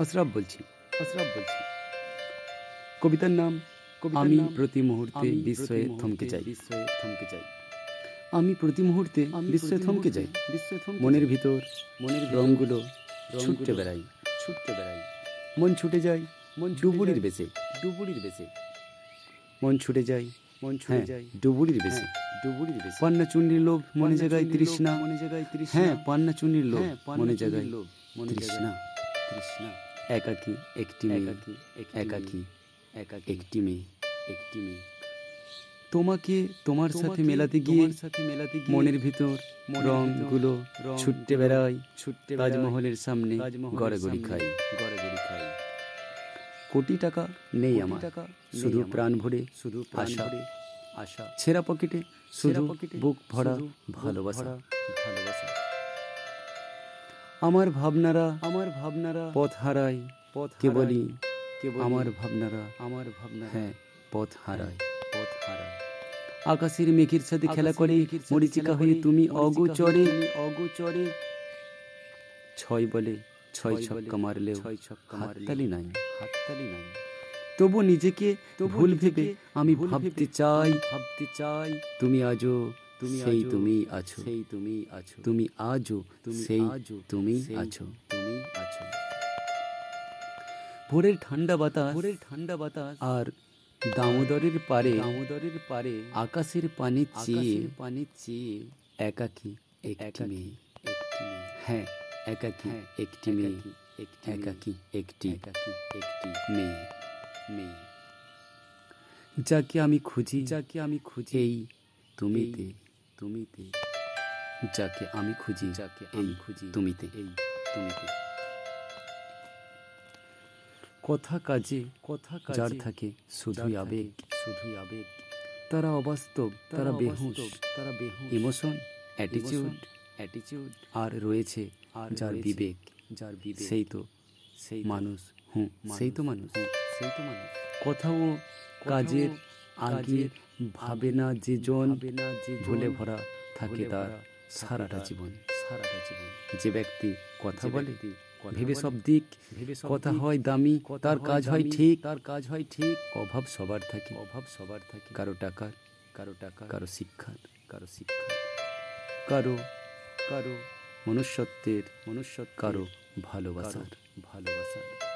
আশরাফ বলছি আশরাফ বলছি। কবিতার নাম আমি প্রতি মুহূর্তে বিস্ময়ে থমকে যাই। বিস্ময়ে থমকে যাই। আমি প্রতি মুহূর্তে বিস্ময়ে থমকে যাই। বিস্ময়ে মনের ভিতর মনের রঙগুলো ছুটতে বেড়াই। ছুটতে বেড়াই। মন ছুটে যায় মন ডুবুরির বেশে। ডুবুরির বেশে। মন ছুটে যায় মন ছুটে যায় ডুবুরির বেশে। ডুবুরির বেশে। পান্না চুন্ডির লোভ মনে জায়গায় তৃষ্ণা। মনে জায়গায় তৃষ্ণা। হ্যাঁ পান্না চুন্ডির লোভ মনে জায়গায় লোভ মনে তৃষ্ণা। তৃষ্ণা। একাকী একটি মেয়ে। একাকী একাকী একটি মেয়ে একটি মেয়ে। তোমাকে তোমার সাথে মেলাতে গিয়ে সাথে মেলাতে গিয়ে মনের ভিতর রংগুলো ছুটতে বেড়াই। ছুটতে তাজমহলের সামনে গড়াগড়ি খাই। গড়াগড়ি খাই। কোটি টাকা নেই আমার। টাকা শুধু প্রাণ ভরে শুধু আশা। আশা। ছেঁড়া পকেটে শুধু বুক ভরা ভালোবাসা। ভালোবাসা। আমার ভাবনারা আমার ভাবনারা পথ হারাই পথ কেবলই কেবল আমার ভাবনারা। আমার ভাবনা হ্যাঁ পথ হারায় পথ হারায় আকাশের মেঘের সাথে খেলা করে মরিচিকা হয়ে তুমি অগোচরে। অগোচরে ছয় বলে ছয় ছক্কা মারলেও ছয় ছক্কা হাততালি নাই। হাততালি নাই। তবু নিজেকে ভুল ভেবে আমি ভাবতে চাই। ভাবতে চাই। তুমি আজও তুমি সেই তুমি আছো। সেই তুমি আছো। তুমি আজও তুমি সেই তুমি আছো। তুমি আছো। ভোরের ঠান্ডা বাতাস ভোরের ঠান্ডা বাতাস আর দামোদরের পারে দামোদরের পারে আকাশের পানি চেয়ে পানি চেয়ে একাকী একটি মেয়ে। একটি মেয়ে। হ্যাঁ একাকী একটি মেয়ে। একাকী একটি একাকী একটি মেয়ে। মেয়ে। যাকে আমি খুঁজি যাকে আমি খুঁজি এই তুমিতে। তুমিতে যাকে আমি খুঁজি যাকে আমি খুঁজি তুমিতে এই তুমিতে। কথা কাজে কথা যার থাকে শুধুই আবেগ শুধুই আবেগ। তারা অবাস্তব তারা বেহুশ। তারা বেহুশ। ইমোশন অ্যাটিটিউড অ্যাটিটিউড আর রয়েছে আর যার বিবেক। যার বিবেক। সেই তো সেই মানুষ হুঁ সেই তো মানুষ। সেই তো মানুষ। কথাও কাজের আগে ভাবে না যে জন ভুলে ভরা থাকে তার সারাটা জীবন। সারাটা জীবন। যে ব্যক্তি কথা বলে ভেবে সব দিক ভেবে কথা হয় দামি তার কাজ হয় ঠিক তার কাজ হয় ঠিক অভাব সবার থাকে অভাব সবার থাকে। কারও টাকার কারও টাকা কারও শিক্ষার কারও শিক্ষা কারও কারও মনুষ্যত্বের মনুষ্য কারও ভালোবাসার। ভালোবাসার।